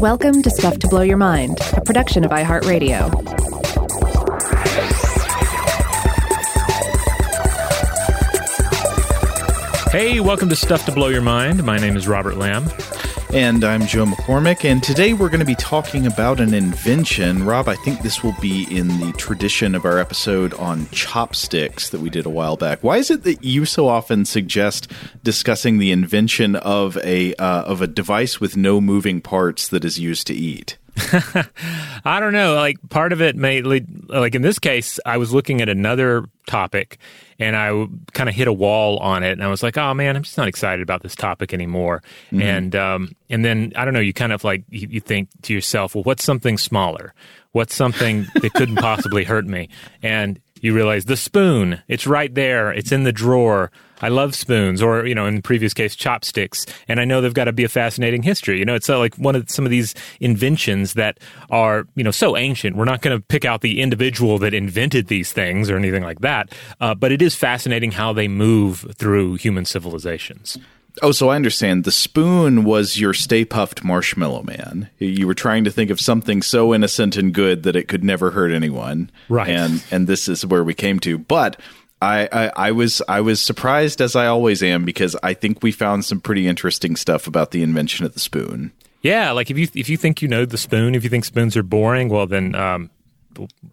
Welcome to Stuff to Blow Your Mind, a production of iHeartRadio. Hey, welcome to Stuff to Blow Your Mind. My name is Robert Lamb. And I'm Joe McCormick, and today we're going to be talking about an invention. Rob, I think this will be in the tradition of our episode on chopsticks that we did a while back. Why is it that you so often suggest discussing the invention of a uh, of a device with no moving parts that is used to eat? I don't know. Like part of it may lead, like in this case, I was looking at another topic and I kind of hit a wall on it, and I was like, "Oh man, I'm just not excited about this topic anymore." Mm-hmm. And um, and then I don't know, you kind of like you, you think to yourself, "Well, what's something smaller? What's something that couldn't possibly hurt me?" And you realize the spoon, it's right there, it's in the drawer. I love spoons, or you know, in the previous case, chopsticks, and I know they've got to be a fascinating history. You know, it's uh, like one of some of these inventions that are you know so ancient. We're not going to pick out the individual that invented these things or anything like that, uh, but it is fascinating how they move through human civilizations. Oh, so I understand. The spoon was your Stay Puft Marshmallow Man. You were trying to think of something so innocent and good that it could never hurt anyone, right? And and this is where we came to. But I, I, I was I was surprised as I always am because I think we found some pretty interesting stuff about the invention of the spoon. Yeah, like if you if you think you know the spoon, if you think spoons are boring, well then um,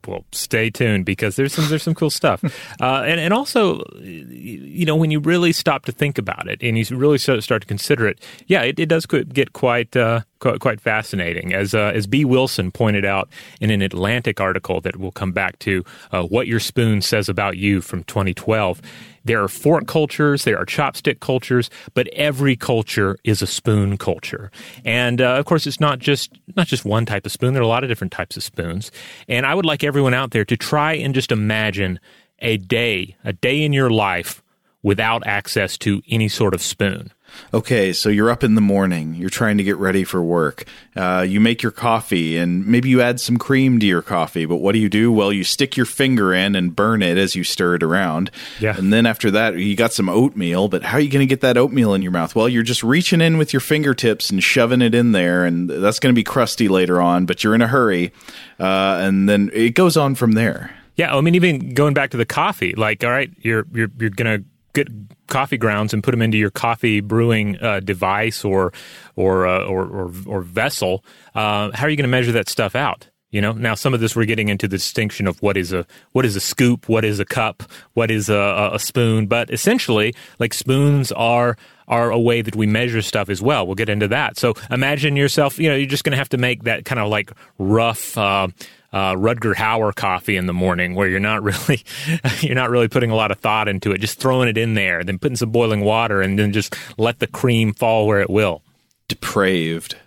well, stay tuned because there's some there's some cool stuff, uh, and and also, you know, when you really stop to think about it and you really start to consider it, yeah, it, it does get quite uh, quite, fascinating. As uh, as Bee Wilson pointed out in an Atlantic article that we'll come back to, uh, what your spoon says about you from 2012 there are fork cultures, there are chopstick cultures, but every culture is a spoon culture. And uh, of course, it's not just not just one type of spoon. There are a lot of different types of spoons. And I would like everyone out there to try and just imagine a day, a day in your life without access to any sort of spoon. Okay, so you're up in the morning, you're trying to get ready for work. Uh, you make your coffee, and maybe you add some cream to your coffee. But what do you do? Well, you stick your finger in and burn it as you stir it around. Yeah. And then after that, you got some oatmeal. But how are you going to get that oatmeal in your mouth? Well, you're just reaching in with your fingertips and shoving it in there, and that's going to be crusty later on. But you're in a hurry, uh, and then it goes on from there. Yeah, I mean, even going back to the coffee, like, all right, you're you're you're gonna get coffee grounds and put them into your coffee brewing uh, device or or, uh, or, or or vessel, uh, how are you going to measure that stuff out? You know, now some of this we're getting into the distinction of what is a what is a scoop, what is a cup, what is a, a spoon, but essentially, like spoons are are a way that we measure stuff as well. We'll get into that. So imagine yourself, you know, you're just going to have to make that kind of like rough uh, Rutger Hauer coffee in the morning, where you're not really you're not really putting a lot of thought into it, just throwing it in there, then putting some boiling water, and then just let the cream fall where it will. Depraved.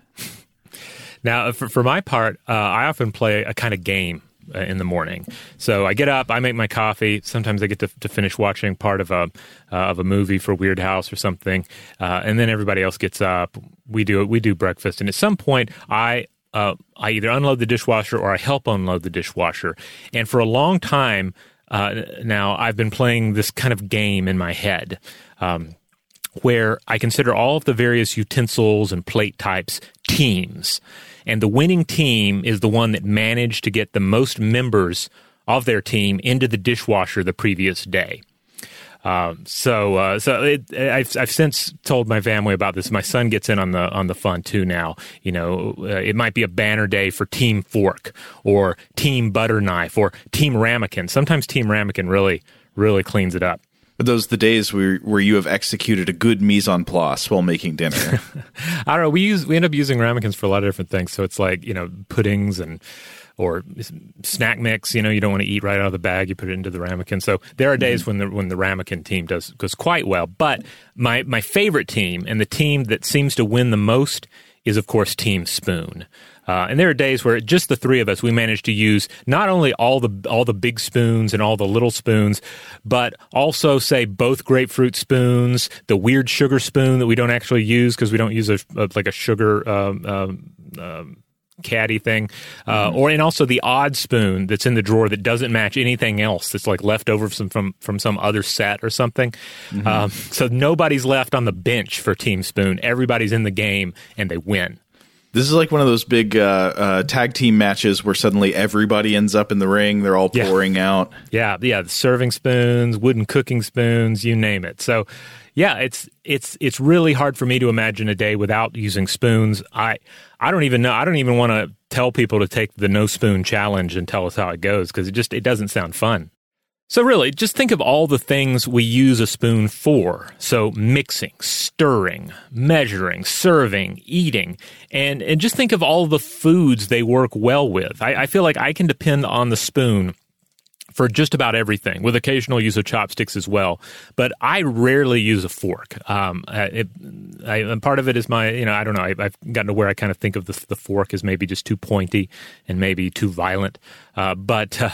Now, for, for my part, uh, I often play a kind of game uh, in the morning. So I get up, I make my coffee. Sometimes I get to, to finish watching part of a uh, of a movie for Weird House or something, uh, and then everybody else gets up. We do we do breakfast, and at some point, I uh, I either unload the dishwasher or I help unload the dishwasher. And for a long time uh, now, I've been playing this kind of game in my head. Um, where I consider all of the various utensils and plate types teams. And the winning team is the one that managed to get the most members of their team into the dishwasher the previous day. Um, so, uh, so it, I've, I've since told my family about this. My son gets in on the on the fun too now. You know, uh, it might be a banner day for Team Fork or Team Butter Knife or Team Ramekin. Sometimes Team Ramekin really really cleans it up. Are those the days where where you have executed a good mise en place while making dinner? I don't know. We use we end up using ramekins for a lot of different things. So it's like you know puddings and or snack mix. You know, you don't want to eat right out of the bag. You put it into the ramekin. So there are days mm-hmm. when the when the ramekin team does goes quite well. But my my favorite team and the team that seems to win the most is of course Team Spoon. Uh, and there are days where just the three of us we manage to use not only all the all the big spoons and all the little spoons, but also say both grapefruit spoons, the weird sugar spoon that we don't actually use because we don't use a, a, like a sugar. Um, um, um, caddy thing, uh, mm-hmm. or and also the odd spoon that's in the drawer that doesn't match anything else that's like left over from from, from some other set or something. Mm-hmm. Um, so nobody's left on the bench for Team Spoon. Everybody's in the game and they win. This is like one of those big uh, uh, tag team matches where suddenly everybody ends up in the ring. They're all Yeah. pouring out. Yeah, yeah, the serving spoons, wooden cooking spoons, you name it. So, yeah, it's it's it's really hard for me to imagine a day without using spoons. I I don't even know. I don't even want to tell people to take the no spoon challenge and tell us how it goes because it just it doesn't sound fun. So really, just think of all the things we use a spoon for. So mixing, stirring, measuring, serving, eating, and and just think of all the foods they work well with. I, I feel like I can depend on the spoon for just about everything, with occasional use of chopsticks as well. But I rarely use a fork. Um, it, I, and part of it is my, you know, I don't know. I, I've gotten to where I kind of think of the, the fork as maybe just too pointy and maybe too violent. Uh, but uh,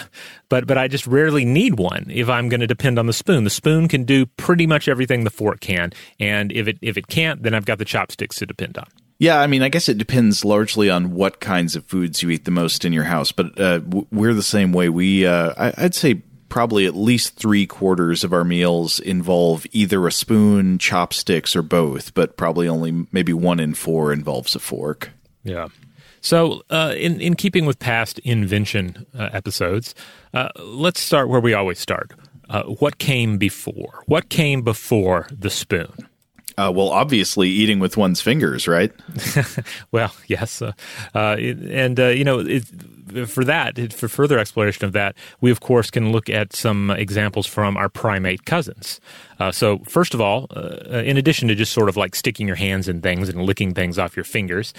but but I just rarely need one if I'm going to depend on the spoon. The spoon can do pretty much everything the fork can, and if it if it can't, then I've got the chopsticks to depend on. Yeah, I mean, I guess it depends largely on what kinds of foods you eat the most in your house, but uh, we're the same way. We, uh, I, I'd say, probably at least three quarters of our meals involve either a spoon, chopsticks, or both, but probably only maybe one in four involves a fork. Yeah. So, uh, in in keeping with past invention uh, episodes, uh, let's start where we always start. Uh, what came before? What came before the spoon? Uh, well, obviously, eating with one's fingers, right? Well, yes, uh, uh, and uh, you know, it, for that, for further exploration of that, we of course can look at some examples from our primate cousins. Uh, so, first of all, uh, in addition to just sort of like sticking your hands in things and licking things off your fingers,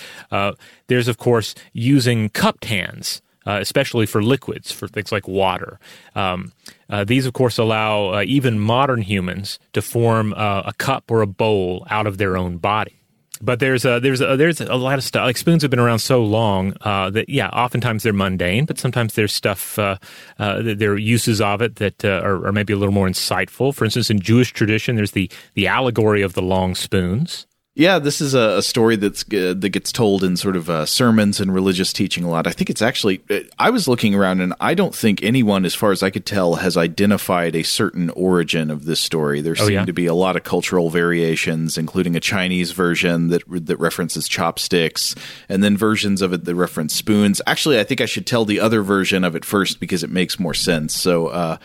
there's of course using cupped hands. Uh, especially for liquids, for things like water. Um, uh, these, of course, allow uh, even modern humans to form uh, a cup or a bowl out of their own body. But there's a, there's a, there's a lot of stuff. Like spoons have been around so long uh, that yeah, oftentimes they're mundane, but sometimes there's stuff. Uh, uh, there are uses of it that are, are maybe a little more insightful. For instance, in Jewish tradition, there's the the allegory of the long spoons. Yeah, this is a, a story that's uh, that gets told in sort of uh, sermons and religious teaching a lot. I think it's actually. uh, I was looking around, and I don't think anyone, as far as I could tell, has identified a certain origin of this story. There seem yeah? to be a lot of cultural variations, including a Chinese version that that references chopsticks, and then versions of it that reference spoons. Actually, I think I should tell the other version of it first because it makes more sense. So. Uh,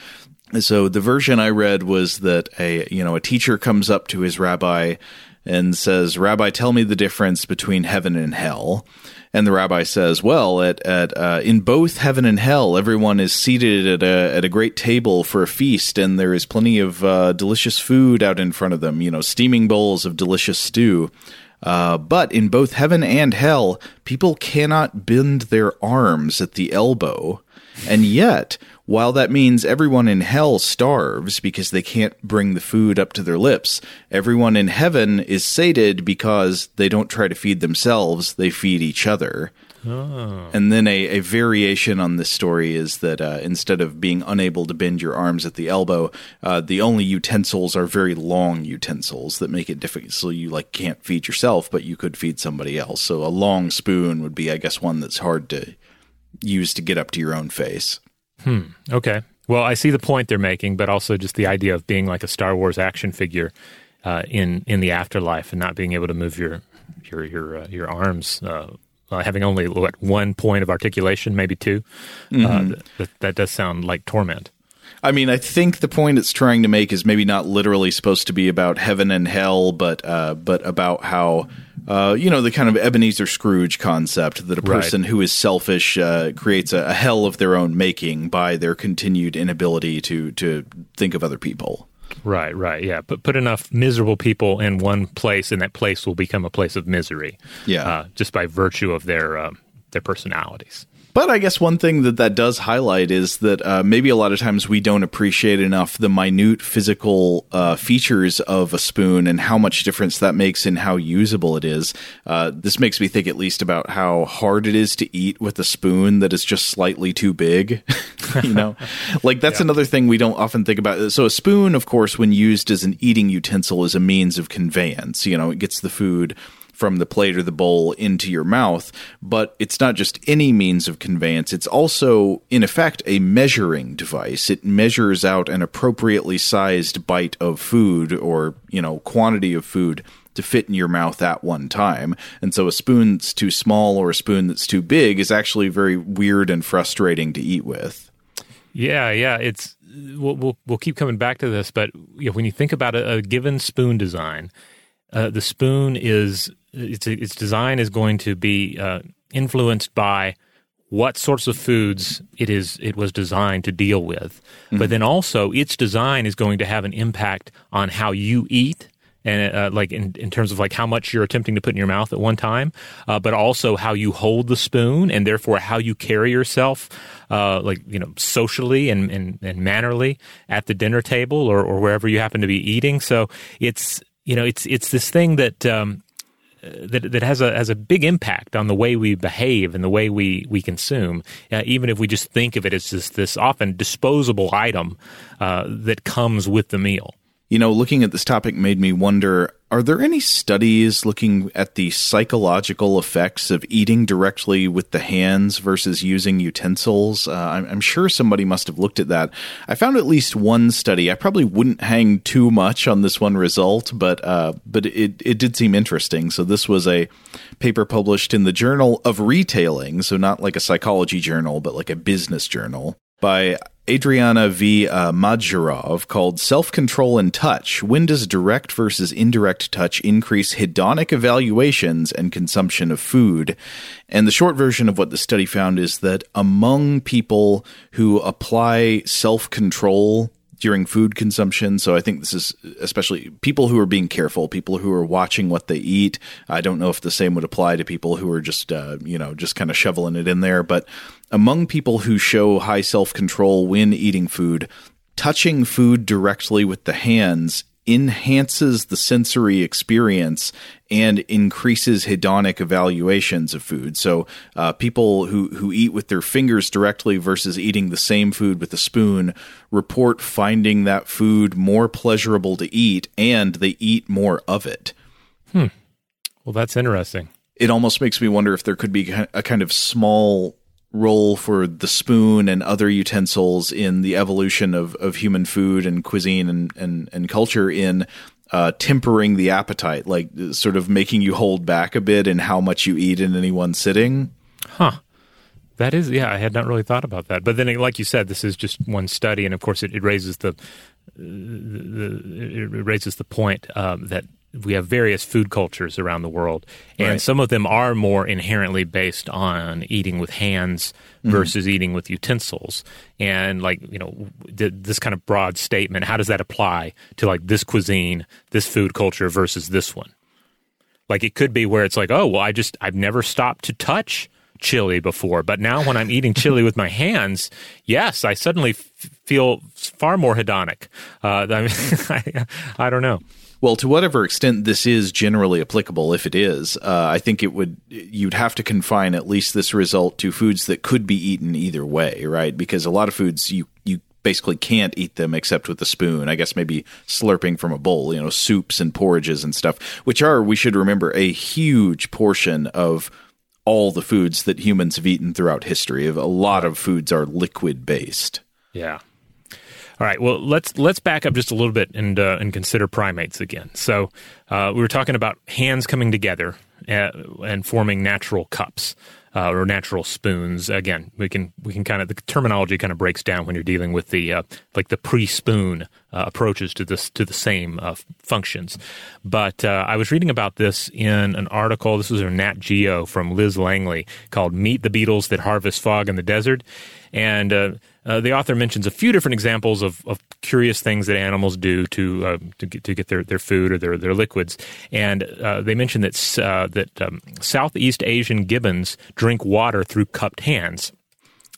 so the version I read was that a you know a teacher comes up to his rabbi and says, "Rabbi, tell me the difference between heaven and hell." And the rabbi says, "Well, at at uh, in both heaven and hell, everyone is seated at a at a great table for a feast, and there is plenty of uh, delicious food out in front of them. You know, steaming bowls of delicious stew." Uh, but in both heaven and hell, people cannot bend their arms at the elbow. And yet, while that means everyone in hell starves because they can't bring the food up to their lips, everyone in heaven is sated because they don't try to feed themselves, they feed each other. And then a, a variation on this story is that uh, instead of being unable to bend your arms at the elbow, uh, the only utensils are very long utensils that make it difficult. So you like can't feed yourself, but you could feed somebody else. So a long spoon would be, I guess, one that's hard to use to get up to your own face. Okay. Well, I see the point they're making, but also just the idea of being like a Star Wars action figure uh, in in the afterlife and not being able to move your your your uh, your arms, uh, uh, having only what one point of articulation, maybe 2 Uh, that, that does sound like torment. I mean, I think the point it's trying to make is maybe not literally supposed to be about heaven and hell, but uh, but about how uh, you know the kind of Ebenezer Scrooge concept that a Right. person who is selfish uh, creates a, a hell of their own making by their continued inability to to think of other people. Right, right, yeah. But put enough miserable people in one place, and that place will become a place of misery. Yeah. uh, just by virtue of their um, their personalities. But I guess one thing that that does highlight is that uh, maybe a lot of times we don't appreciate enough the minute physical uh, features of a spoon and how much difference that makes in how usable it is. Uh, this makes me think at least about how hard it is to eat with a spoon that is just slightly too big. you know, like that's another thing we don't often think about. So a spoon, of course, when used as an eating utensil, is a means of conveyance. You know, it gets the food from the plate or the bowl into your mouth, but it's not just any means of conveyance. It's also, in effect, a measuring device. It measures out an appropriately sized bite of food or, you know, quantity of food to fit in your mouth at one time. And so a spoon that's too small or a spoon that's too big is actually very weird and frustrating to eat with. Yeah, yeah, it's we'll we'll, we'll keep coming back to this, but you know, when you think about a, a given spoon design, uh, the spoon is its its design is going to be uh, influenced by what sorts of foods it is it was designed to deal with, mm-hmm. but then also its design is going to have an impact on how you eat and uh, like in, in terms of like how much you're attempting to put in your mouth at one time, uh, but also how you hold the spoon and therefore how you carry yourself, uh, like you know socially and, and, and mannerly at the dinner table or, or wherever you happen to be eating. So it's you know it's it's this thing that um, that that has a has a big impact on the way we behave and the way we we consume, uh, even if we just think of it as just this often disposable item uh, that comes with the meal. You know, looking at this topic made me wonder are there any studies looking at the psychological effects of eating directly with the hands versus using utensils? Uh, I'm, I'm, sure somebody must have looked at that. I found at least one study. I probably wouldn't hang too much on this one result, but uh, but it, it did seem interesting. So this was a paper published in the Journal of Retailing, so not like a psychology journal, but like a business journal by Adriana V. Uh, Madzharov called Self Control and Touch. When does direct versus indirect touch increase hedonic evaluations and consumption of food? And the short version of what the study found is that among people who apply self control during food consumption. So I think this is especially people who are being careful, people who are watching what they eat. I don't know if the same would apply to people who are just, uh, you know, just kind of shoveling it in there. But among people who show high self control when eating food, touching food directly with the hands enhances the sensory experience and increases hedonic evaluations of food. So, uh, people who, who eat with their fingers directly versus eating the same food with a spoon report finding that food more pleasurable to eat and they eat more of it. Hmm. Well, that's interesting. It almost makes me wonder if there could be a kind of small role for the spoon and other utensils in the evolution of, of human food and cuisine and, and, and culture in uh, tempering the appetite, like sort of making you hold back a bit in how much you eat in any one sitting. Huh. That is, yeah, I had not really thought about that. But then, like you said, this is just one study, and of course, it, it raises the, the, the, it raises the point um, that we have various food cultures around the world, and right. some of them are more inherently based on eating with hands mm-hmm. versus eating with utensils. And like you know, this kind of broad statement, how does that apply to like this cuisine, this food culture versus this one? Like it could be where it's like, oh well, I just I've never stopped to touch chili before, but now when I'm eating chili with my hands, yes, I suddenly f- feel far more hedonic. Uh, I, mean, I, I don't know. Well, to whatever extent this is generally applicable, if it is, uh, I think it would you'd have to confine at least this result to foods that could be eaten either way, right? Because a lot of foods you you basically can't eat them except with a spoon. I guess maybe slurping from a bowl, you know, soups and porridges and stuff, which are we should remember a huge portion of all the foods that humans have eaten throughout history. A lot of foods are liquid based. Yeah. All right. Well, let's let's back up just a little bit and uh, and consider primates again. So uh, we were talking about hands coming together uh, and forming natural cups uh, or natural spoons. Again, we can we can kind of the terminology kind of breaks down when you're dealing with the uh, like the pre-spoon uh, approaches to this to the same uh, functions. But uh, I was reading about this in an article. This was a Nat Geo from Liz Langley called "Meet the Beetles That Harvest Fog in the Desert," and uh, uh, the author mentions a few different examples of, of curious things that animals do to uh, to, get, to get their, their food or their, their liquids, and they mention that that um, Southeast Asian gibbons drink water through cupped hands,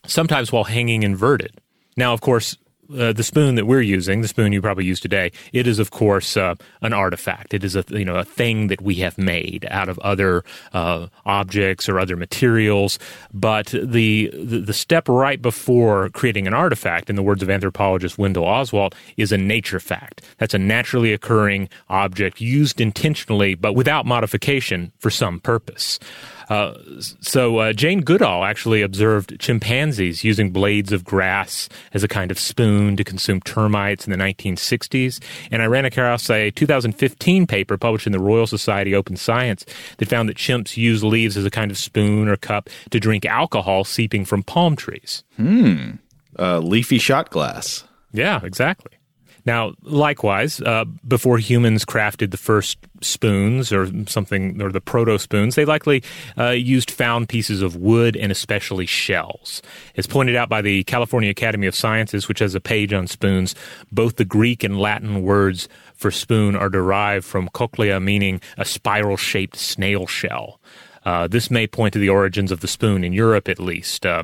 sometimes while hanging inverted. Now, of course, uh, the spoon that we're using, the spoon you probably use today, it is of course uh, an artifact. It is a you know a thing that we have made out of other uh, objects or other materials. But the, the, the step right before creating an artifact, in the words of anthropologist Wendell Oswalt, is a nature fact. That's a naturally occurring object used intentionally but without modification for some purpose. Uh, so uh, Jane Goodall actually observed chimpanzees using blades of grass as a kind of spoon to consume termites in the 1960s. And I ran across a 2015 paper published in the Royal Society Open Science that found that chimps use leaves as a kind of spoon or cup to drink alcohol seeping from palm trees. Hmm. Uh, leafy shot glass. Yeah, exactly. Now, likewise, uh, before humans crafted the first spoons or something, or the proto spoons, they likely uh, used found pieces of wood and especially shells. As pointed out by the California Academy of Sciences, which has a page on spoons, both the Greek and Latin words for spoon are derived from cochlea, meaning a spiral shaped snail shell. Uh, this may point to the origins of the spoon in Europe, at least. Uh,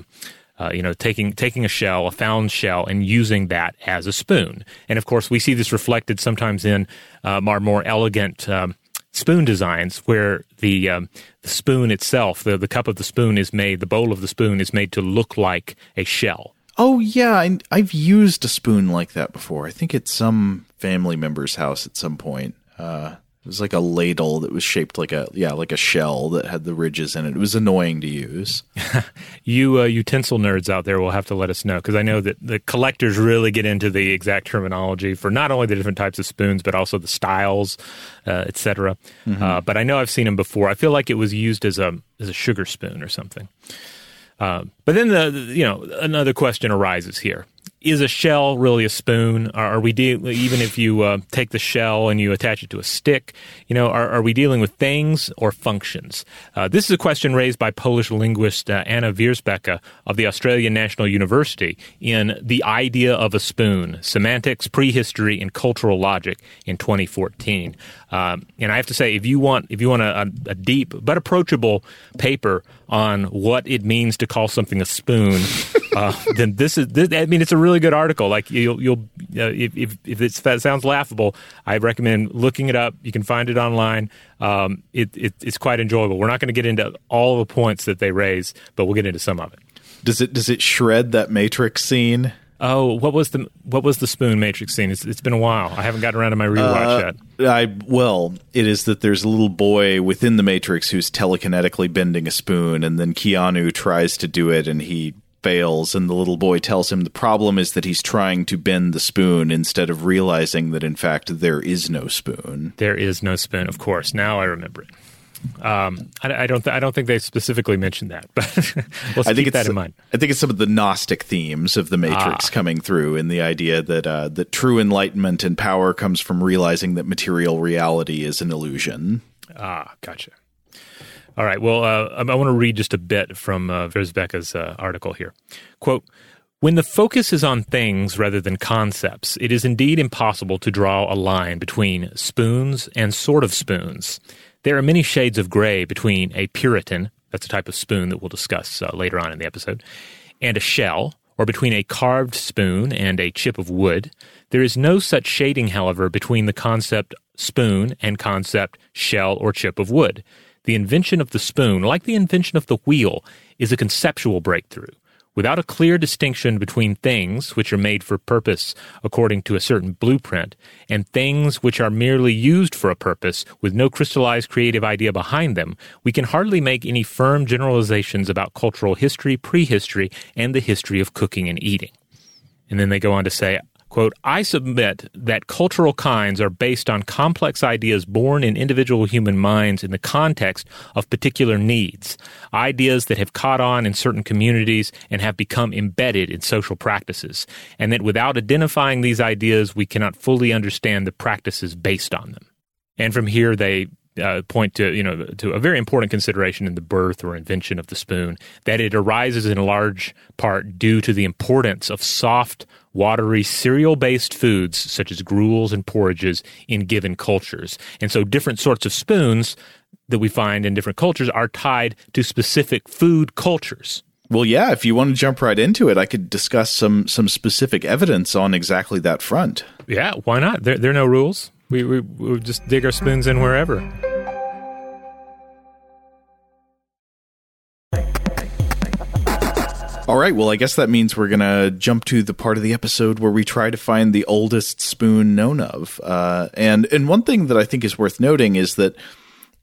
uh, you know, taking taking a shell, a found shell, and using that as a spoon. And of course, we see this reflected sometimes in um, our more elegant um, spoon designs, where the um, the spoon itself, the the cup of the spoon is made, the bowl of the spoon is made to look like a shell. Oh yeah, I, I've used a spoon like that before. I think at some family member's house at some point. Uh, it was like a ladle that was shaped like a yeah, like a shell that had the ridges in it. It was annoying to use. you uh, utensil nerds out there will have to let us know because I know that the collectors really get into the exact terminology for not only the different types of spoons but also the styles, uh, etc. Mm-hmm. Uh, but I know I've seen them before. I feel like it was used as a as a sugar spoon or something. Uh, but then the, the you know another question arises here: is a shell really a spoon? Are, are we de- even if you uh, take the shell and you attach it to a stick? You know, are, are we dealing with things or functions? Uh, this is a question raised by Polish linguist uh, Anna Wierzbicka of the Australian National University in "The Idea of a Spoon: Semantics, Prehistory, and Cultural Logic" in 2014. Um, and I have to say, if you want if you want a, a deep but approachable paper on what it means to call something a spoon, uh, then this is. This, I mean, it's a really good article. Like you'll, you'll uh, if if, if it sounds laughable, I recommend looking it up. You can find it online. Um, it, it, it's quite enjoyable. We're not going to get into all the points that they raise, but we'll get into some of it. Does it does it shred that Matrix scene? Oh, what was the what was the spoon Matrix scene? It's, it's been a while. I haven't gotten around to my rewatch uh, yet. I well, it is that there's a little boy within the Matrix who's telekinetically bending a spoon, and then Keanu tries to do it, and he fails, and the little boy tells him the problem is that he's trying to bend the spoon instead of realizing that in fact there is no spoon. There is no spoon. Of course, now I remember it. Um, I, I, don't. Th- I don't think they specifically mentioned that, but let's I think keep that in mind. I think it's some of the Gnostic themes of the Matrix ah. coming through, in the idea that uh, that true enlightenment and power comes from realizing that material reality is an illusion. Ah, gotcha. All right. Well, uh, I, want to read just a bit from uh, Wierzbicka's uh, article here. Quote. When the focus is on things rather than concepts, it is indeed impossible to draw a line between spoons and sort of spoons. There are many shades of gray between a Puritan, that's a type of spoon that we'll discuss uh, later on in the episode, and a shell, or between a carved spoon and a chip of wood. There is no such shading, however, between the concept spoon and concept shell or chip of wood. The invention of the spoon, like the invention of the wheel, is a conceptual breakthrough without a clear distinction between things which are made for purpose according to a certain blueprint and things which are merely used for a purpose with no crystallized creative idea behind them, we can hardly make any firm generalizations about cultural history, prehistory, and the history of cooking and eating. And then they go on to say, Quote, I submit that cultural kinds are based on complex ideas born in individual human minds in the context of particular needs, ideas that have caught on in certain communities and have become embedded in social practices, and that without identifying these ideas, we cannot fully understand the practices based on them. And from here, they uh, point to you know to a very important consideration in the birth or invention of the spoon that it arises in large part due to the importance of soft watery cereal based foods such as gruels and porridges in given cultures and so different sorts of spoons that we find in different cultures are tied to specific food cultures well, yeah, if you want to jump right into it, I could discuss some some specific evidence on exactly that front. Yeah, why not? There, there are no rules. We, we, we just dig our spoons in wherever. All right, well, I guess that means we're going to jump to the part of the episode where we try to find the oldest spoon known of. Uh, and and one thing that I think is worth noting is that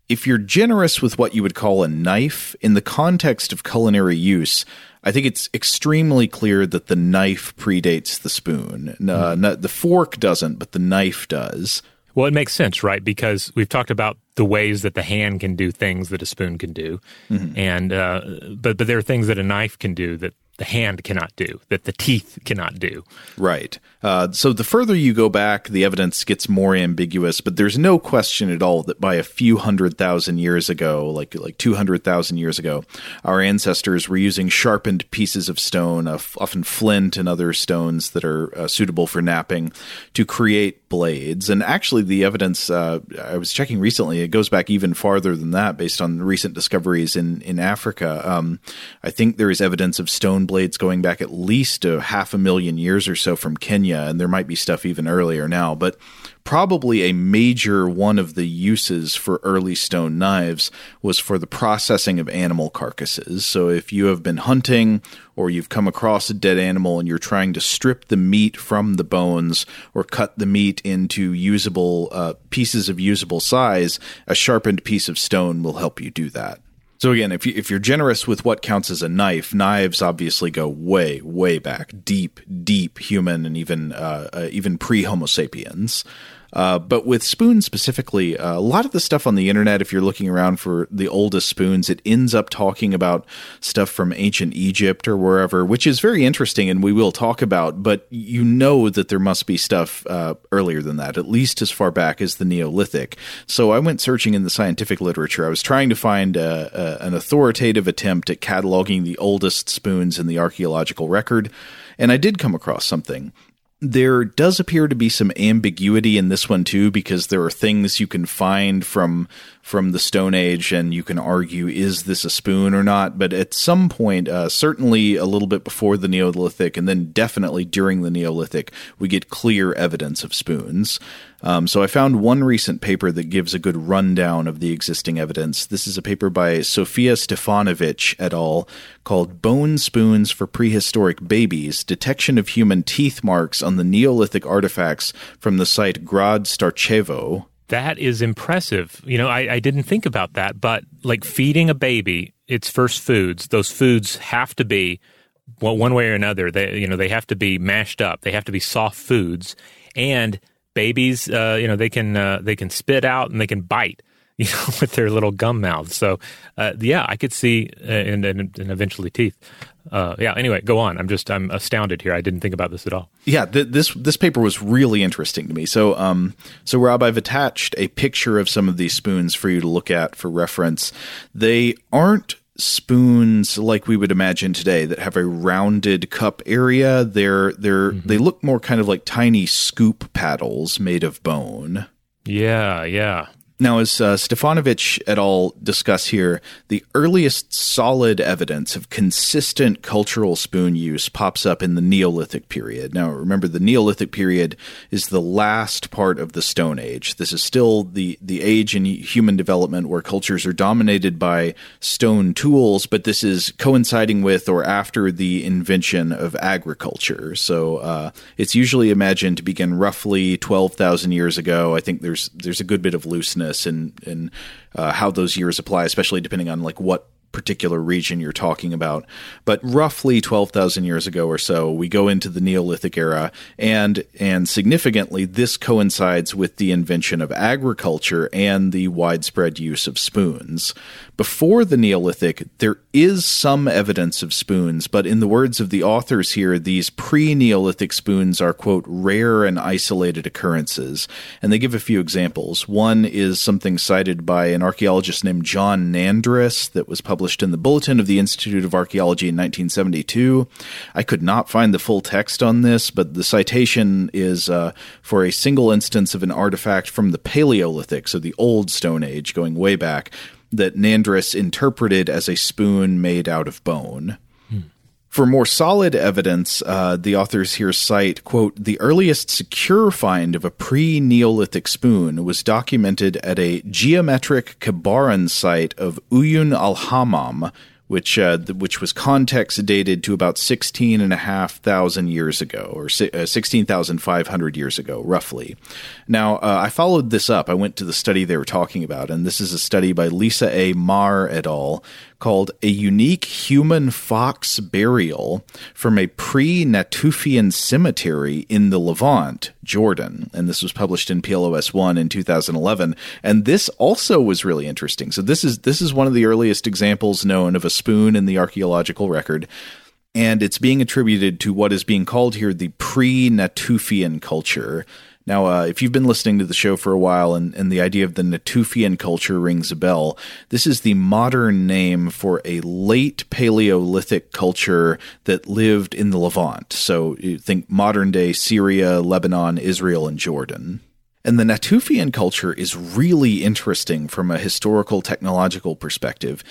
if you're generous with what you would call a knife in the context of culinary use, I think it's extremely clear that the knife predates the spoon. Uh, mm. The fork doesn't, but the knife does. Well, it makes sense, right? Because we've talked about the ways that the hand can do things that a spoon can do, mm-hmm. and uh, but but there are things that a knife can do that the hand cannot do, that the teeth cannot do. Right. Uh, so the further you go back, the evidence gets more ambiguous. But there's no question at all that by a few hundred thousand years ago, like like two hundred thousand years ago, our ancestors were using sharpened pieces of stone, uh, often flint and other stones that are uh, suitable for knapping, to create blades. And actually, the evidence uh, I was checking recently it goes back even farther than that, based on recent discoveries in in Africa. Um, I think there is evidence of stone blades going back at least a half a million years or so from Kenya, and there might be stuff even earlier now. But probably a major one of the uses for early stone knives was for the processing of animal carcasses. So if you have been hunting or you've come across a dead animal and you're trying to strip the meat from the bones or cut the meat into usable uh, pieces of usable size, a sharpened piece of stone will help you do that. So again, if you, if you're generous with what counts as a knife, knives obviously go way way back, deep deep human and even uh, uh, even pre Homo sapiens. Uh, but with spoons specifically, uh, a lot of the stuff on the internet, if you're looking around for the oldest spoons, it ends up talking about stuff from ancient Egypt or wherever, which is very interesting and we will talk about. But you know that there must be stuff uh, earlier than that, at least as far back as the Neolithic. So I went searching in the scientific literature. I was trying to find uh, uh, an authoritative attempt at cataloging the oldest spoons in the archaeological record. And I did come across something there does appear to be some ambiguity in this one too because there are things you can find from from the stone age and you can argue is this a spoon or not but at some point uh, certainly a little bit before the neolithic and then definitely during the neolithic we get clear evidence of spoons um, so I found one recent paper that gives a good rundown of the existing evidence. This is a paper by Sofia Stefanovic et al. called Bone Spoons for Prehistoric Babies Detection of Human Teeth Marks on the Neolithic Artifacts from the site Grad Starcevo. That is impressive. You know, I, I didn't think about that, but like feeding a baby its first foods, those foods have to be well, one way or another. They, you know, they have to be mashed up. They have to be soft foods, and babies, uh, you know, they can uh, they can spit out and they can bite, you know, with their little gum mouths. So, uh, yeah, I could see uh, and, and, and eventually teeth. Uh, yeah. Anyway, go on. I'm just I'm astounded here. I didn't think about this at all. Yeah. Th- this this paper was really interesting to me. So um so Rob, I've attached a picture of some of these spoons for you to look at for reference. They aren't spoons like we would imagine today that have a rounded cup area. They're they're mm-hmm. they look more kind of like tiny scoop paddles made of bone. Yeah, yeah. Now, as uh, Stefanovic et al. discuss here, the earliest solid evidence of consistent cultural spoon use pops up in the Neolithic period. Now, remember, the Neolithic period is the last part of the Stone Age. This is still the, the age in human development where cultures are dominated by stone tools, but this is coinciding with or after the invention of agriculture. So uh, it's usually imagined to begin roughly 12,000 years ago. I think there's, there's a good bit of looseness and and uh, how those years apply, especially depending on like what particular region you're talking about. But roughly 12,000 years ago or so, we go into the Neolithic era, and and significantly, this coincides with the invention of agriculture and the widespread use of spoons. Before the Neolithic, there is some evidence of spoons, but in the words of the authors here, these pre Neolithic spoons are, quote, rare and isolated occurrences. And they give a few examples. One is something cited by an archaeologist named John Nandris that was published in the Bulletin of the Institute of Archaeology in 1972. I could not find the full text on this, but the citation is uh, for a single instance of an artifact from the Paleolithic, so the Old Stone Age, going way back, that Nandris interpreted as a spoon made out of bone. For more solid evidence, uh, the authors here cite, quote, the earliest secure find of a pre Neolithic spoon was documented at a geometric Kebaran site of Uyun al Hammam, which uh, which was context dated to about sixteen and a half thousand years ago, or uh, sixteen thousand five hundred years ago, roughly. Now, uh, I followed this up. I went to the study they were talking about, and this is a study by Lisa A. Maher et al. Called "A Unique Human Fox Burial from a Pre-Natufian Cemetery in the Levant, Jordan," and this was published in PLOS One in 2011. And this also was really interesting. So this is this is one of the earliest examples known of a spoon in the archaeological record. And it's being attributed to what is being called here the pre Natufian culture. Now, uh, if you've been listening to the show for a while and, and the idea of the Natufian culture rings a bell, this is the modern name for a late Paleolithic culture that lived in the Levant. So you think modern day Syria, Lebanon, Israel, and Jordan. And the Natufian culture is really interesting from a historical technological perspective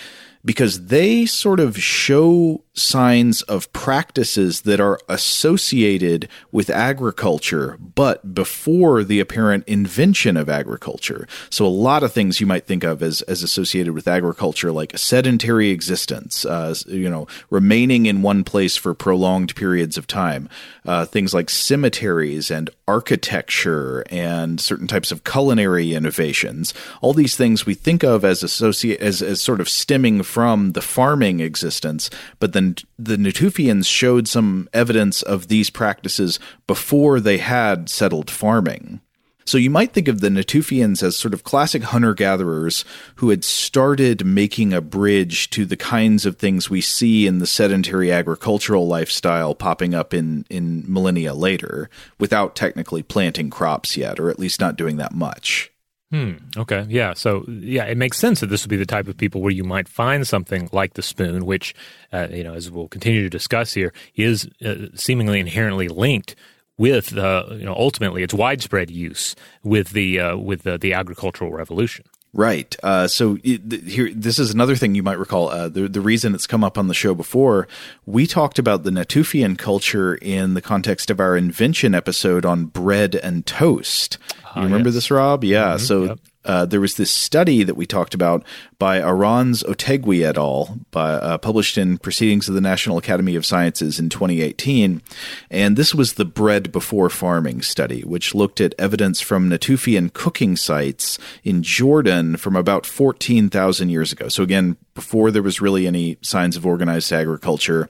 because they sort of show signs of practices that are associated with agriculture, but before the apparent invention of agriculture. So, a lot of things you might think of as, as associated with agriculture, like sedentary existence, uh, you know, remaining in one place for prolonged periods of time, uh, things like cemeteries and architecture and certain types of culinary innovations. All these things we think of as associate as, as sort of stemming from the farming existence, but then and the Natufians showed some evidence of these practices before they had settled farming. So you might think of the Natufians as sort of classic hunter gatherers who had started making a bridge to the kinds of things we see in the sedentary agricultural lifestyle popping up in, in millennia later without technically planting crops yet, or at least not doing that much. Hmm. Okay. Yeah. So yeah, it makes sense that this would be the type of people where you might find something like the spoon, which uh, you know, as we'll continue to discuss here, is uh, seemingly inherently linked with uh, you know ultimately its widespread use with the uh, with the, the agricultural revolution. Right. Uh, so here, this is another thing you might recall. Uh, the the reason it's come up on the show before, we talked about the Natufian culture in the context of our invention episode on bread and toast. You ah, remember yes. this, Rob? Yeah. Mm-hmm. So yep. uh, there was this study that we talked about by Arranz Otegui et al., by, uh, published in Proceedings of the National Academy of Sciences in 2018. And this was the bread before farming study, which looked at evidence from Natufian cooking sites in Jordan from about 14,000 years ago. So, again, before there was really any signs of organized agriculture.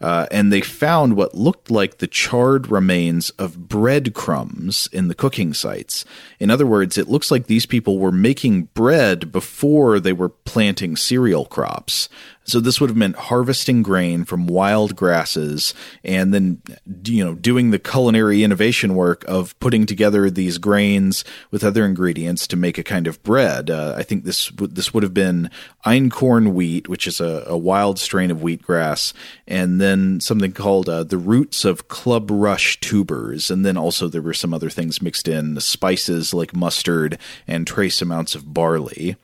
Uh, and they found what looked like the charred remains of breadcrumbs in the cooking sites. In other words, it looks like these people were making bread before they were were planting cereal crops. So this would have meant harvesting grain from wild grasses and then you know doing the culinary innovation work of putting together these grains with other ingredients to make a kind of bread. Uh, I think this this would have been einkorn wheat, which is a, a wild strain of wheatgrass, and then something called uh, the roots of club rush tubers, and then also there were some other things mixed in, spices like mustard and trace amounts of barley.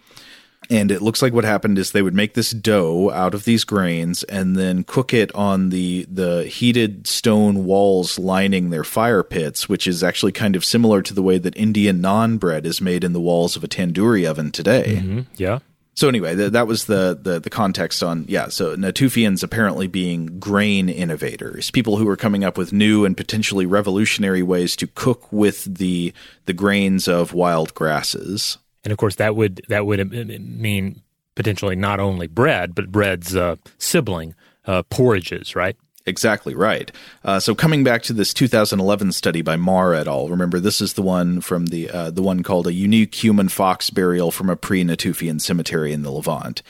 And it looks like what happened is they would make this dough out of these grains and then cook it on the the heated stone walls lining their fire pits, which is actually kind of similar to the way that Indian naan bread is made in the walls of a tandoori oven today. Mm-hmm. Yeah. So anyway, th- that was the, the the context on yeah. So Natufians apparently being grain innovators, people who were coming up with new and potentially revolutionary ways to cook with the the grains of wild grasses and of course that would that would mean potentially not only bread but bread's uh, sibling uh, porridges, right? Exactly right. Uh, so coming back to this 2011 study by Maher et al. Remember, this is the one from the uh, the one called a unique human fox burial from a pre-Natufian cemetery in the Levant.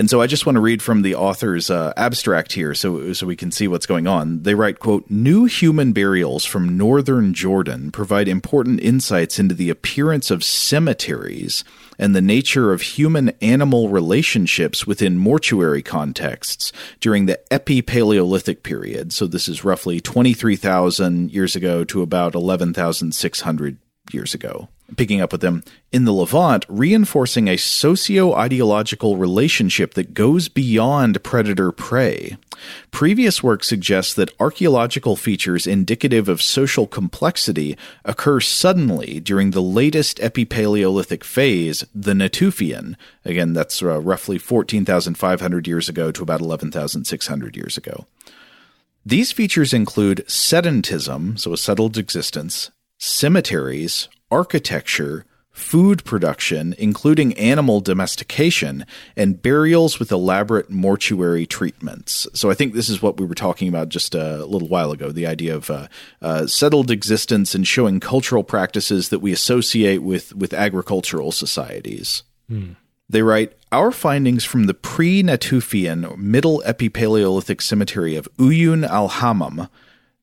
And so I just want to read from the author's uh, abstract here so, so we can see what's going on. They write, quote, New human burials from northern Jordan provide important insights into the appearance of cemeteries and the nature of human animal relationships within mortuary contexts during the Epi-Paleolithic period. So this is roughly 23,000 years ago to about 11,600 years ago. Picking up with them, in the Levant, reinforcing a socio ideological relationship that goes beyond predator prey. Previous work suggests that archaeological features indicative of social complexity occur suddenly during the latest Epipaleolithic phase, the Natufian. Again, that's uh, roughly 14,500 years ago to about 11,600 years ago. These features include sedentism, so a settled existence, cemeteries, architecture, food production, including animal domestication, and burials with elaborate mortuary treatments. So I think this is what we were talking about just a little while ago the idea of uh, uh, settled existence and showing cultural practices that we associate with, with agricultural societies. Hmm. They write Our findings from the pre Natufian Middle Epipaleolithic cemetery of Uyun al Hammam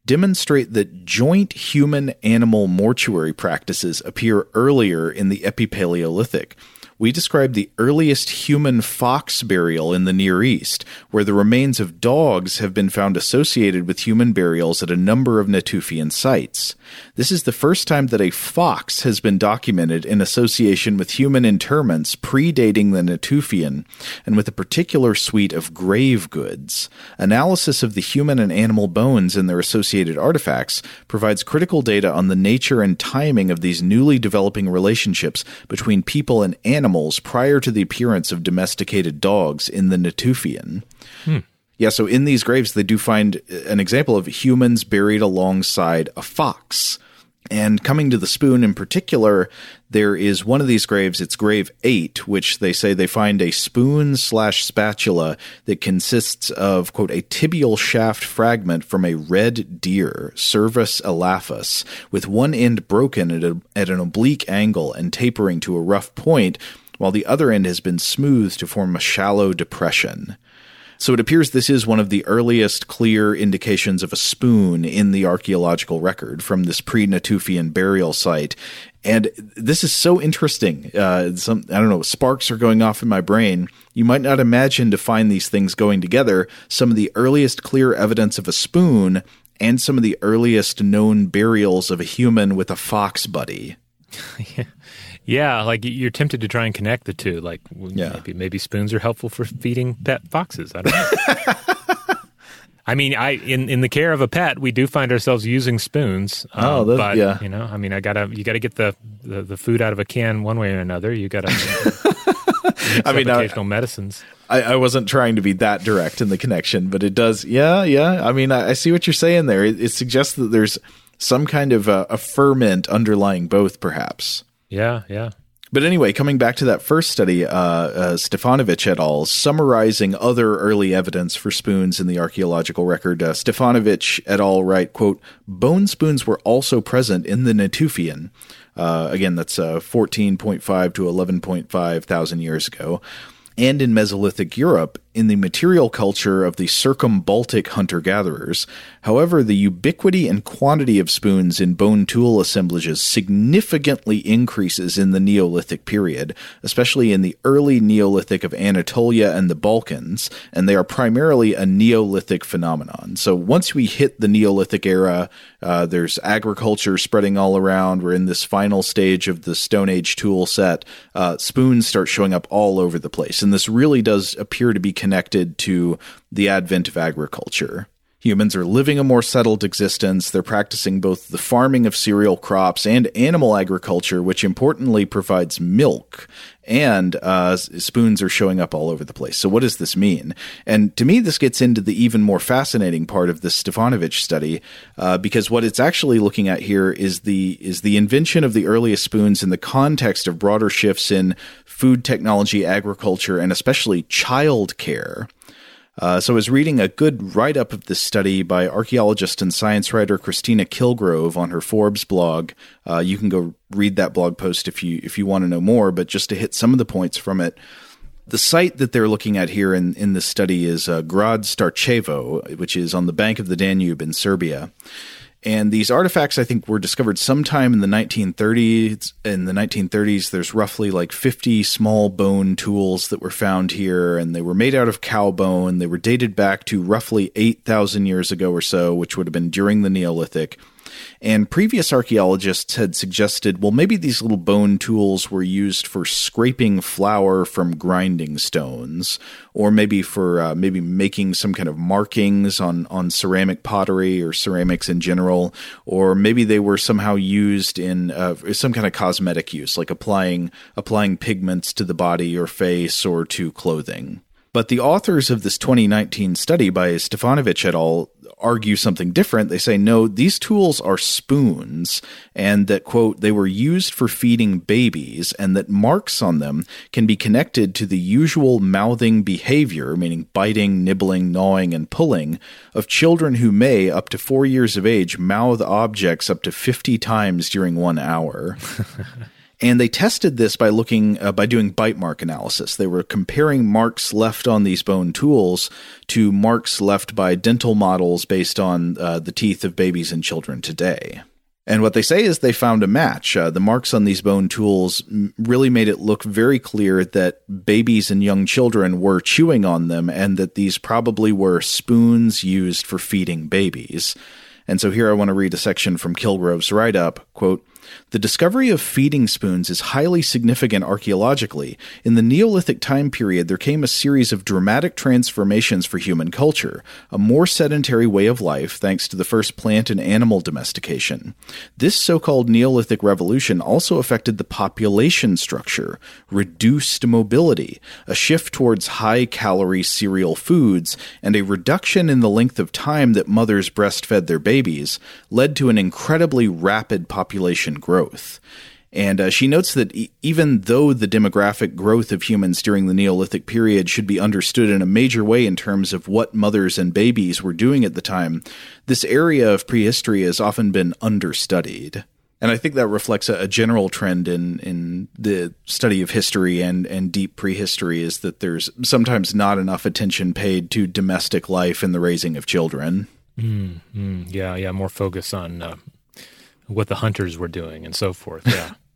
demonstrate that joint human animal mortuary practices appear earlier in the Epipaleolithic we describe the earliest human fox burial in the Near East, where the remains of dogs have been found associated with human burials at a number of Natufian sites. This is the first time that a fox has been documented in association with human interments predating the Natufian, and with a particular suite of grave goods. Analysis of the human and animal bones and their associated artifacts provides critical data on the nature and timing of these newly developing relationships between people and animals prior to the appearance of domesticated dogs in the Natufian. Hmm. Yeah, so in these graves, they do find an example of humans buried alongside a fox. And coming to the spoon in particular, there is one of these graves, it's grave eight, which they say they find a spoon slash spatula that consists of, quote, a tibial shaft fragment from a red deer, Cervus elaphus, with one end broken at, a, at an oblique angle and tapering to a rough point, while the other end has been smoothed to form a shallow depression. So it appears this is one of the earliest clear indications of a spoon in the archaeological record from this pre Natufian burial site. And this is so interesting. Uh, some I don't know, sparks are going off in my brain. You might not imagine to find these things going together. Some of the earliest clear evidence of a spoon and some of the earliest known burials of a human with a fox buddy. yeah. Yeah, like you're tempted to try and connect the two. Like yeah. maybe maybe spoons are helpful for feeding pet foxes. I don't know. I mean, I in, in the care of a pet, we do find ourselves using spoons. Um, oh, those, but yeah. you know, I mean, I gotta you gotta get the, the, the food out of a can one way or another. You gotta. I mean, occasional I, medicines. I, I, wasn't trying to be that direct in the connection, but it does. Yeah, yeah. I mean, I, I see what you're saying there. It, it, suggests that there's some kind of a, a ferment underlying both, perhaps. Yeah, yeah. But anyway, coming back to that first study, uh, uh, Stefanovic et al., summarizing other early evidence for spoons in the archaeological record, uh, Stefanovic et al. write, quote, bone spoons were also present in the Natufian. Uh, again, that's uh, 14.5 to 11.5 thousand years ago and in Mesolithic Europe in the material culture of the circumbaltic hunter gatherers. However, the ubiquity and quantity of spoons in bone tool assemblages significantly increases in the Neolithic period, especially in the early Neolithic of Anatolia and the Balkans, and they are primarily a Neolithic phenomenon. So once we hit the Neolithic era, uh, there's agriculture spreading all around. We're in this final stage of the Stone Age tool set. Uh, spoons start showing up all over the place, and this really does appear to be connected to the advent of agriculture. Humans are living a more settled existence. They're practicing both the farming of cereal crops and animal agriculture, which importantly provides milk. And uh, spoons are showing up all over the place. So, what does this mean? And to me, this gets into the even more fascinating part of the Stefanovic study, uh, because what it's actually looking at here is the is the invention of the earliest spoons in the context of broader shifts in food technology, agriculture, and especially child care. Uh, so I was reading a good write up of this study by archaeologist and science writer Kristina Killgrove on her Forbes blog. Uh, you can go read that blog post if you if you want to know more. But just to hit some of the points from it, the site that they're looking at here in in this study is uh, Grad Starcevo, which is on the bank of the Danube in Serbia. And these artifacts, I think, were discovered sometime in the 1930s. In the 1930s, there's roughly like 50 small bone tools that were found here, and they were made out of cow bone. They were dated back to roughly 8,000 years ago or so, which would have been during the Neolithic. And previous archaeologists had suggested, well, maybe these little bone tools were used for scraping flour from grinding stones, or maybe for uh, maybe making some kind of markings on on ceramic pottery or ceramics in general, or maybe they were somehow used in uh, some kind of cosmetic use, like applying applying pigments to the body or face or to clothing. But the authors of this 2019 study by Stefanovic et al. Argue something different. They say, no, these tools are spoons, and that, quote, they were used for feeding babies, and that marks on them can be connected to the usual mouthing behavior, meaning biting, nibbling, gnawing, and pulling, of children who may, up to four years of age, mouth objects up to 50 times during one hour. And they tested this by looking uh, by doing bite mark analysis. They were comparing marks left on these bone tools to marks left by dental models based on uh, the teeth of babies and children today. And what they say is they found a match. Uh, the marks on these bone tools really made it look very clear that babies and young children were chewing on them and that these probably were spoons used for feeding babies. And so here I want to read a section from Killgrove's write up. Quote, the discovery of feeding spoons is highly significant archaeologically. In the Neolithic time period, there came a series of dramatic transformations for human culture, a more sedentary way of life thanks to the first plant and animal domestication. This so called Neolithic revolution also affected the population structure, reduced mobility, a shift towards high calorie cereal foods, and a reduction in the length of time that mothers breastfed their babies, led to an incredibly rapid population growth. And uh, she notes that e- even though the demographic growth of humans during the Neolithic period should be understood in a major way in terms of what mothers and babies were doing at the time, this area of prehistory has often been understudied. And I think that reflects a, a general trend in, in the study of history and, and deep prehistory is that there's sometimes not enough attention paid to domestic life and the raising of children. Mm, mm, yeah, yeah, more focus on uh, what the hunters were doing and so forth. Yeah.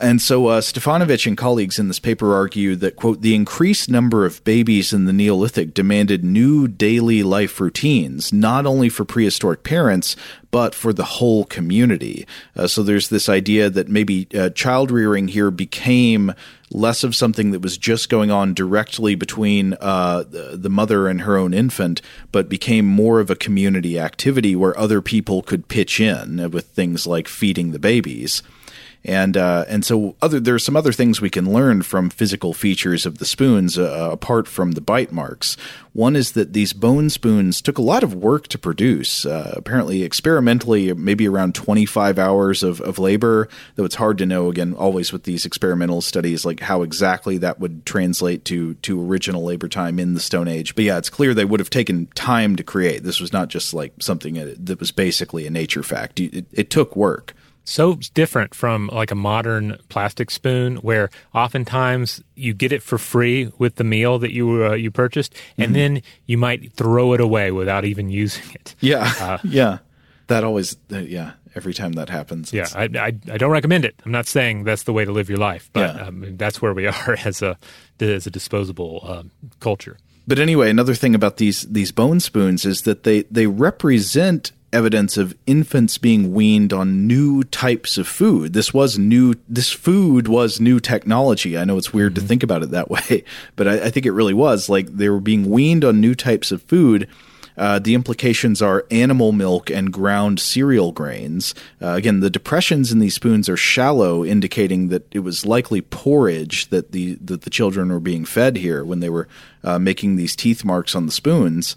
And so uh, Stefanovic and colleagues in this paper argue that, quote, the increased number of babies in the Neolithic demanded new daily life routines, not only for prehistoric parents, but for the whole community. Uh, so there's this idea that maybe uh, child rearing here became less of something that was just going on directly between uh, the mother and her own infant, but became more of a community activity where other people could pitch in with things like feeding the babies and uh, and so other there are some other things we can learn from physical features of the spoons uh, apart from the bite marks. One is that these bone spoons took a lot of work to produce. Uh, apparently, experimentally, maybe around 25 hours of, of labor. Though it's hard to know again, always with these experimental studies, like how exactly that would translate to to original labor time in the Stone Age. But yeah, it's clear they would have taken time to create. This was not just like something that was basically a nature fact. It, it took work so different from like a modern plastic spoon where oftentimes you get it for free with the meal that you uh, you purchased and mm-hmm. then you might throw it away without even using it. Yeah. Uh, yeah. That always uh, yeah every time that happens yeah I, I, I, don't recommend it. I'm not saying that's the way to live your life but yeah. um, that's where we are as a as a disposable um, culture. But anyway another thing about these these bone spoons is that they they represent evidence of infants being weaned on new types of food. This was new, this food was new technology. I know it's weird mm-hmm. to think about it that way, but I, I, think it really was. Like they were being weaned on new types of food. Uh, the implications are animal milk and ground cereal grains. Uh, again, the depressions in these spoons are shallow, indicating that it was likely porridge that the that the children were being fed here when they were uh, making these teeth marks on the spoons.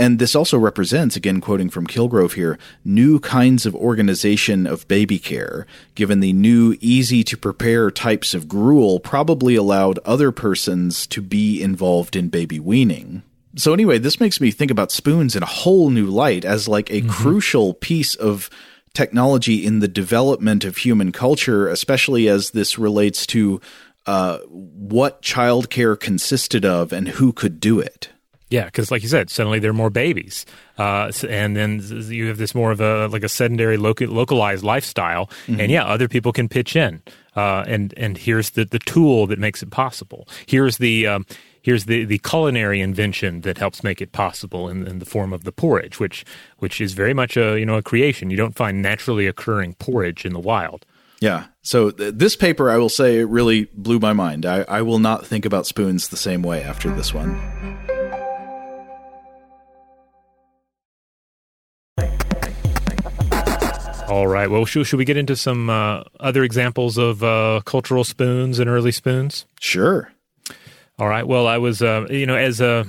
And this also represents, again quoting from Killgrove here, new kinds of organization of baby care, given the new, easy to prepare types of gruel probably allowed other persons to be involved in baby weaning. So, anyway, this makes me think about spoons in a whole new light as like a mm-hmm. crucial piece of technology in the development of human culture, especially as this relates to uh, what childcare consisted of and who could do it. Yeah, because like you said, suddenly there are more babies, uh, and then you have this more of a like a sedentary, local, localized lifestyle, mm-hmm. and yeah, other people can pitch in, uh, and and here's the the tool that makes it possible. Here's the um, here's the, the culinary invention that helps make it possible in, in the form of the porridge, which which is very much a you know a creation. You don't find naturally occurring porridge in the wild. Yeah. So th- this paper, I will say, it really blew my mind. I, I will not think about spoons the same way after this one. All right. Well, should, should we get into some uh, other examples of uh, cultural spoons and early spoons? Sure. All right. Well, I was, uh, you know, as a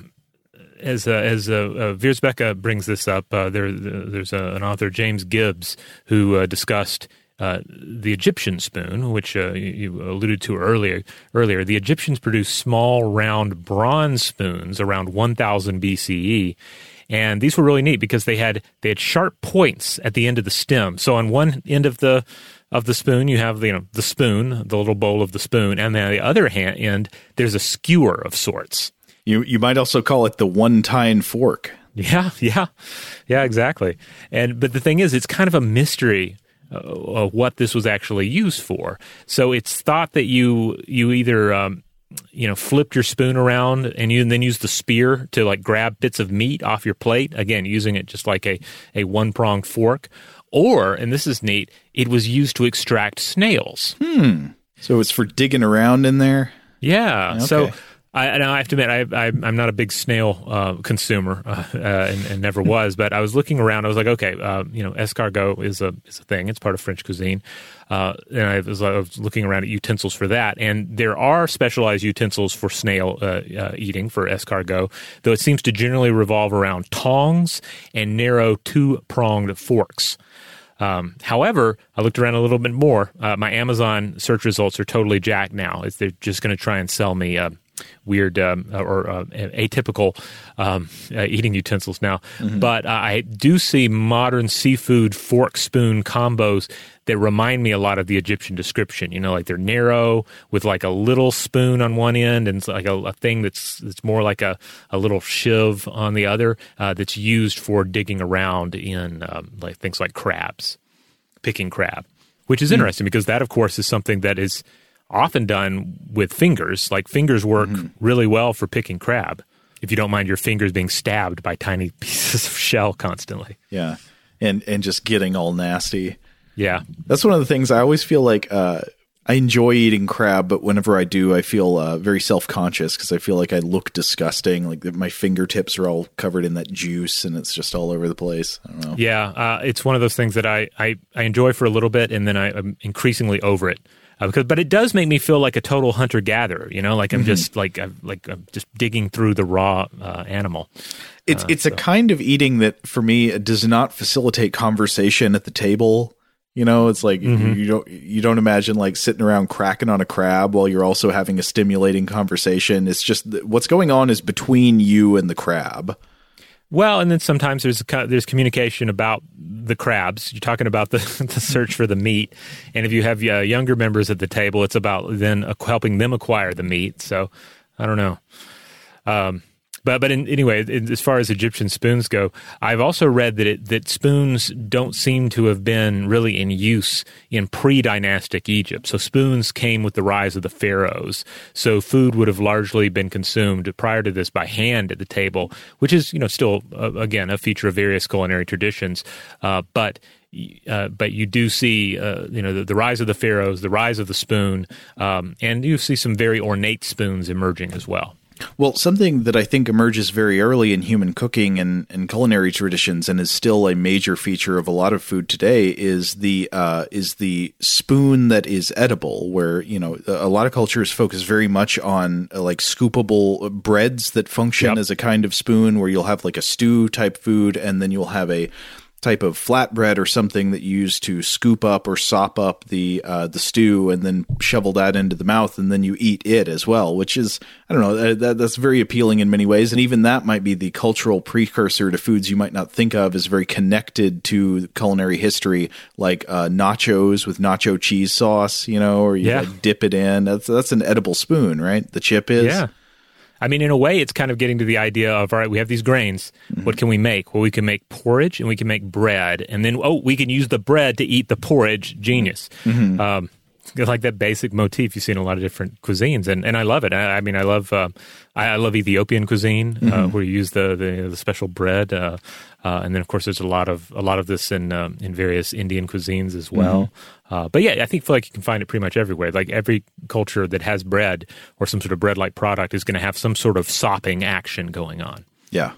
as uh, as uh, uh, Wierzbicka brings this up, uh, there there's an author James Gibbs who uh, discussed uh, the Egyptian spoon, which uh, you alluded to earlier. Earlier, the Egyptians produced small, round bronze spoons around 1000 BCE, and these were really neat because they had they had sharp points at the end of the stem. So on one end of the of the spoon, you have the, you know the spoon, the little bowl of the spoon, and then on the other hand end, there's a skewer of sorts. You you might also call it the one tine fork. Yeah, yeah, yeah, exactly. And but the thing is, it's kind of a mystery uh, of what this was actually used for. So it's thought that you you either um, you know flipped your spoon around and you and then used the spear to like grab bits of meat off your plate. Again, using it just like a a one pronged fork. Or, and this is neat, it was used to extract snails. Hmm. So it's for digging around in there. Yeah. Okay. So I, I have to admit, I, I, I'm not a big snail uh, consumer uh, uh, and, and, never was. But I was looking around. I was like, okay, uh, you know, escargot is a is a thing. It's part of French cuisine. Uh, and I was, I was, looking around at utensils for that, and there are specialized utensils for snail uh, eating for escargot. Though it seems to generally revolve around tongs and narrow two pronged forks. Um, however, I looked around a little bit more. My Amazon search results are totally jacked now. It's, they're just going to try and sell me weird um, or uh, atypical um, uh, eating utensils now. Mm-hmm. But I do see modern seafood fork spoon combos that remind me a lot of the Egyptian description. You know, like they're narrow with like a little spoon on one end and like a, a thing that's that's more like a, a little shiv on the other uh, that's used for digging around in um, like things like crabs, picking crab, which is mm-hmm. interesting because that, of course, is something that is often done with fingers. Like fingers work mm-hmm. really well for picking crab. If you don't mind your fingers being stabbed by tiny pieces of shell constantly. Yeah. And and just getting all nasty. Yeah. That's one of the things I always feel like uh, I enjoy eating crab, but whenever I do, I feel uh, very self conscious because I feel like I look disgusting. Like my fingertips are all covered in that juice and it's just all over the place. I don't know. Yeah. Uh, it's one of those things that I, I, I enjoy for a little bit and then I, I'm increasingly over it uh, because but it does make me feel like a total hunter gatherer. You know, like I'm mm-hmm. just like I'm, like I'm just digging through the raw uh, animal. It's uh, it's so. a kind of eating that for me does not facilitate conversation at the table. You know, it's like mm-hmm. you don't you don't imagine like sitting around cracking on a crab while you're also having a stimulating conversation. It's just what's going on is between you and the crab. Well, and then sometimes there's there's communication about the crabs. You're talking about the, the search for the meat, and if you have uh, younger members at the table, it's about then helping them acquire the meat. So, I don't know. Um, but but in, anyway, in, as far as Egyptian spoons go, I've also read that it, that spoons don't seem to have been really in use in pre-dynastic Egypt. So spoons came with the rise of the pharaohs. So food would have largely been consumed prior to this by hand at the table, which is you know still uh, again a feature of various culinary traditions, uh, but. Uh, but you do see, uh, you know, the, the, rise of the pharaohs, the rise of the spoon, um, and you see some very ornate spoons emerging as well. Well, something that I think emerges very early in human cooking and, and culinary traditions, and is still a major feature of a lot of food today, is the uh, is the spoon that is edible. Where you know a lot of cultures focus very much on uh, like scoopable breads that function yep. as a kind of spoon, where you'll have like a stew type food, and then you'll have a type of flatbread or something that you use to scoop up or sop up the uh, the stew and then shovel that into the mouth and then you eat it as well, which is I don't know that, that's very appealing in many ways, and even that might be the cultural precursor to foods you might not think of as very connected to culinary history, like uh, nachos with nacho cheese sauce, you know, or you yeah. like dip it in. That's that's an edible spoon, right? The chip is. Yeah. I mean, in a way, it's kind of getting to the idea of all right, we have these grains. Mm-hmm. What can we make? Well, we can make porridge and we can make bread, and then oh, we can use the bread to eat the porridge. Genius. Mm-hmm. Um, like that basic motif you see in a lot of different cuisines, and, and I love it. I, I mean, I love uh, I, I, love Ethiopian cuisine uh, mm-hmm. uh, where you use the the, the special bread, uh, uh, and then of course there's a lot of a lot of this in um, in various Indian cuisines as well. Mm-hmm. Uh, but yeah, I think feel like you can find it pretty much everywhere. Like every culture that has bread or some sort of bread like product is going to have some sort of sopping action going on. Yeah.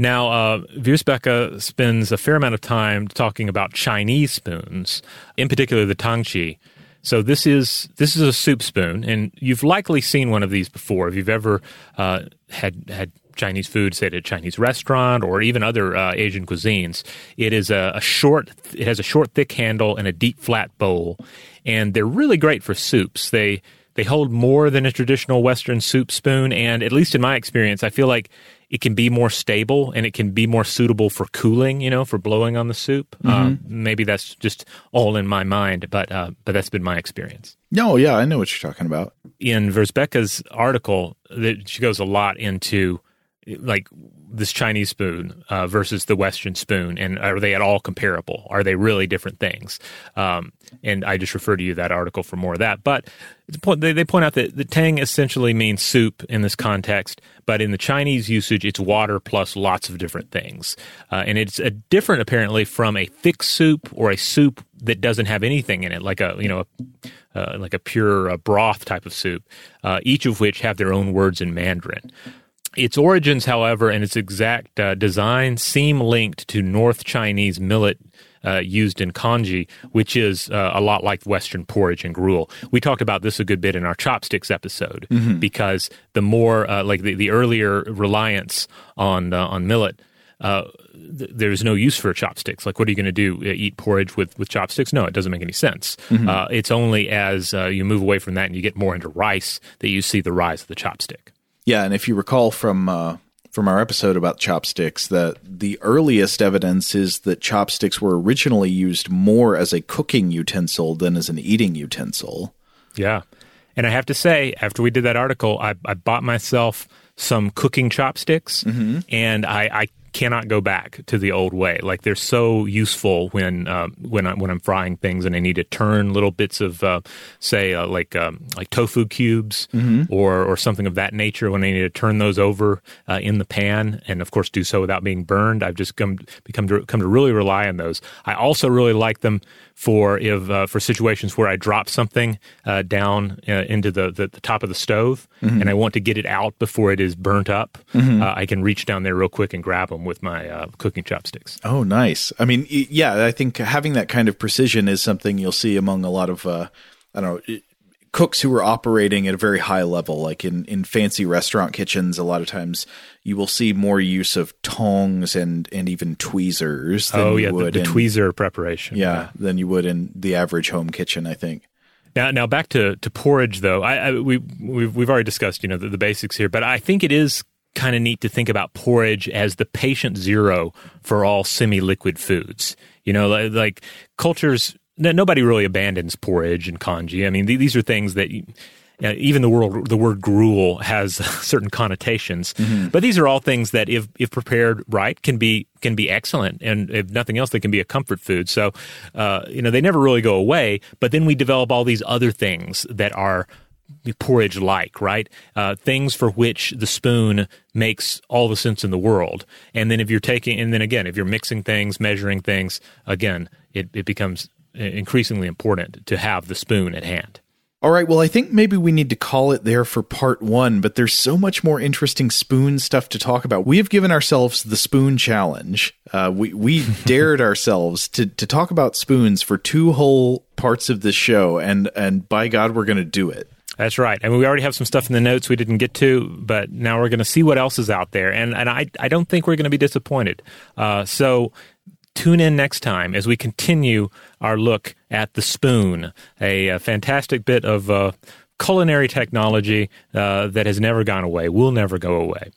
Now, uh, spends a fair amount of time talking about Chinese spoons, in particular the tangchi. So this is this is a soup spoon, and you've likely seen one of these before. If you've ever uh, had had Chinese food, say at a Chinese restaurant or even other uh, Asian cuisines, it is a, a, short. It has a short, thick handle and a deep, flat bowl, and they're really great for soups. They they hold more than a traditional Western soup spoon, and at least in my experience, I feel like it can be more stable and it can be more suitable for cooling, you know, for blowing on the soup. Mm-hmm. Uh, maybe that's just all in my mind, but uh, but that's been my experience. No, yeah, I know what you're talking about. In Wierzbicka's article, that she goes a lot into like this Chinese spoon uh, versus the Western spoon, and are they at all comparable? Are they really different things? Um, and I just refer to you that article for more of that. But they, they point out that the tang essentially means soup in this context, but in the Chinese usage, it's water plus lots of different things, uh, and it's a different apparently from a thick soup or a soup that doesn't have anything in it, like a you know. A, uh, like a pure uh, broth type of soup, uh, each of which have their own words in Mandarin. Its origins, however, and its exact uh, design seem linked to North Chinese millet uh, used in congee, which is uh, a lot like Western porridge and gruel. We talked about this a good bit in our chopsticks episode mm-hmm. because the more, uh, like the, the earlier reliance on uh, on millet. Uh, th- there's no use for chopsticks. Like, what are you going to do? Eat porridge with, with chopsticks? No, it doesn't make any sense. Mm-hmm. it's only as you move away from that and you get more into rice that you see the rise of the chopstick. Yeah, and if you recall from uh, from our episode about chopsticks, that the earliest evidence is that chopsticks were originally used more as a cooking utensil than as an eating utensil. Yeah, and I have to say, after we did that article, I, I bought myself some cooking chopsticks, mm-hmm. and I, I cannot go back to the old way. Like they're so useful when uh, when I when I'm frying things and I need to turn little bits of uh, say uh, like um, like tofu cubes mm-hmm. or or something of that nature. When I need to turn those over uh, in the pan and of course do so without being burned, I've just come become to come to really rely on those. I also really like them for if uh, for situations where I drop something uh, down uh, into the, the, the, top of the stove mm-hmm. and I want to get it out before it is burnt up, mm-hmm. Uh, I can reach down there real quick and grab them with my uh, cooking chopsticks. Oh, nice! I mean, yeah, I think having that kind of precision is something you'll see among a lot of uh, I don't know cooks who are operating at a very high level, like in, in fancy restaurant kitchens, a lot of times you will see more use of tongs and, and even tweezers. oh, yeah, the, the in, tweezer preparation. Yeah, yeah, than you would in the average home kitchen, I think. Now, now back to, to porridge though. I, I we we've, we've already discussed you know the, the basics here, but I think it is kind of neat to think about porridge as the patient zero for all semi-liquid foods. You know, like, like cultures nobody really abandons porridge and congee. I mean, th- these are things that you, uh, even the word the word gruel has certain connotations, mm-hmm. but these are all things that, if if prepared right, can be can be excellent, and if nothing else, they can be a comfort food. So, uh, you know, they never really go away. But then we develop all these other things that are porridge like, right? Uh, things for which the spoon makes all the sense in the world. And then if you're taking, and then again, if you're mixing things, measuring things, again, it, it becomes increasingly important to have the spoon at hand. All right, well, I think maybe we need to call it there for part one, but there's so much more interesting spoon stuff to talk about. We have given ourselves the spoon challenge. Uh, we we dared ourselves to to talk about spoons for two whole parts of this show, and and by God, we're going to do it. That's right. And we already have some stuff in the notes we didn't get to, but now we're going to see what else is out there, and and I I don't think we're going to be disappointed. Uh, so Tune in next time as we continue our look at the spoon, a, a fantastic bit of uh, culinary technology uh, that has never gone away, will never go away.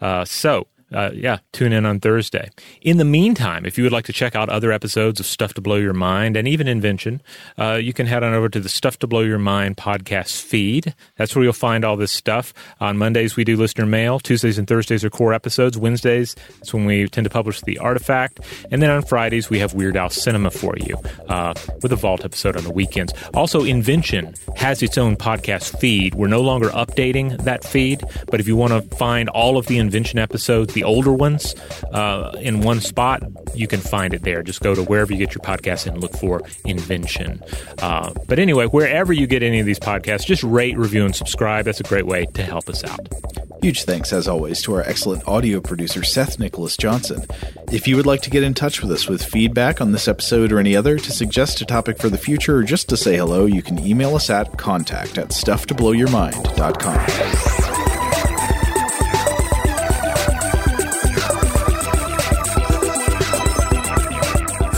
Uh, so, uh, yeah, tune in on Thursday. In the meantime, if you would like to check out other episodes of Stuff to Blow Your Mind and even Invention, uh, you can head on over to the Stuff to Blow Your Mind podcast feed. That's where you'll find all this stuff. On Mondays, we do listener mail. Tuesdays and Thursdays are core episodes. Wednesdays, that's when we tend to publish the artifact. And then on Fridays, we have Weird House Cinema for you uh, with a Vault episode on the weekends. Also, Invention has its own podcast feed. We're no longer updating that feed, but if you want to find all of the Invention episodes, the older ones uh, in one spot, you can find it there. Just go to wherever you get your podcast and look for Invention. Uh, but anyway, wherever you get any of these podcasts, just rate, review, and subscribe. That's a great way to help us out. Huge thanks, as always, to our excellent audio producer, Seth Nicholas Johnson. If you would like to get in touch with us with feedback on this episode or any other, to suggest a topic for the future, or just to say hello, you can email us at contact at stufftoblowyourmind.com.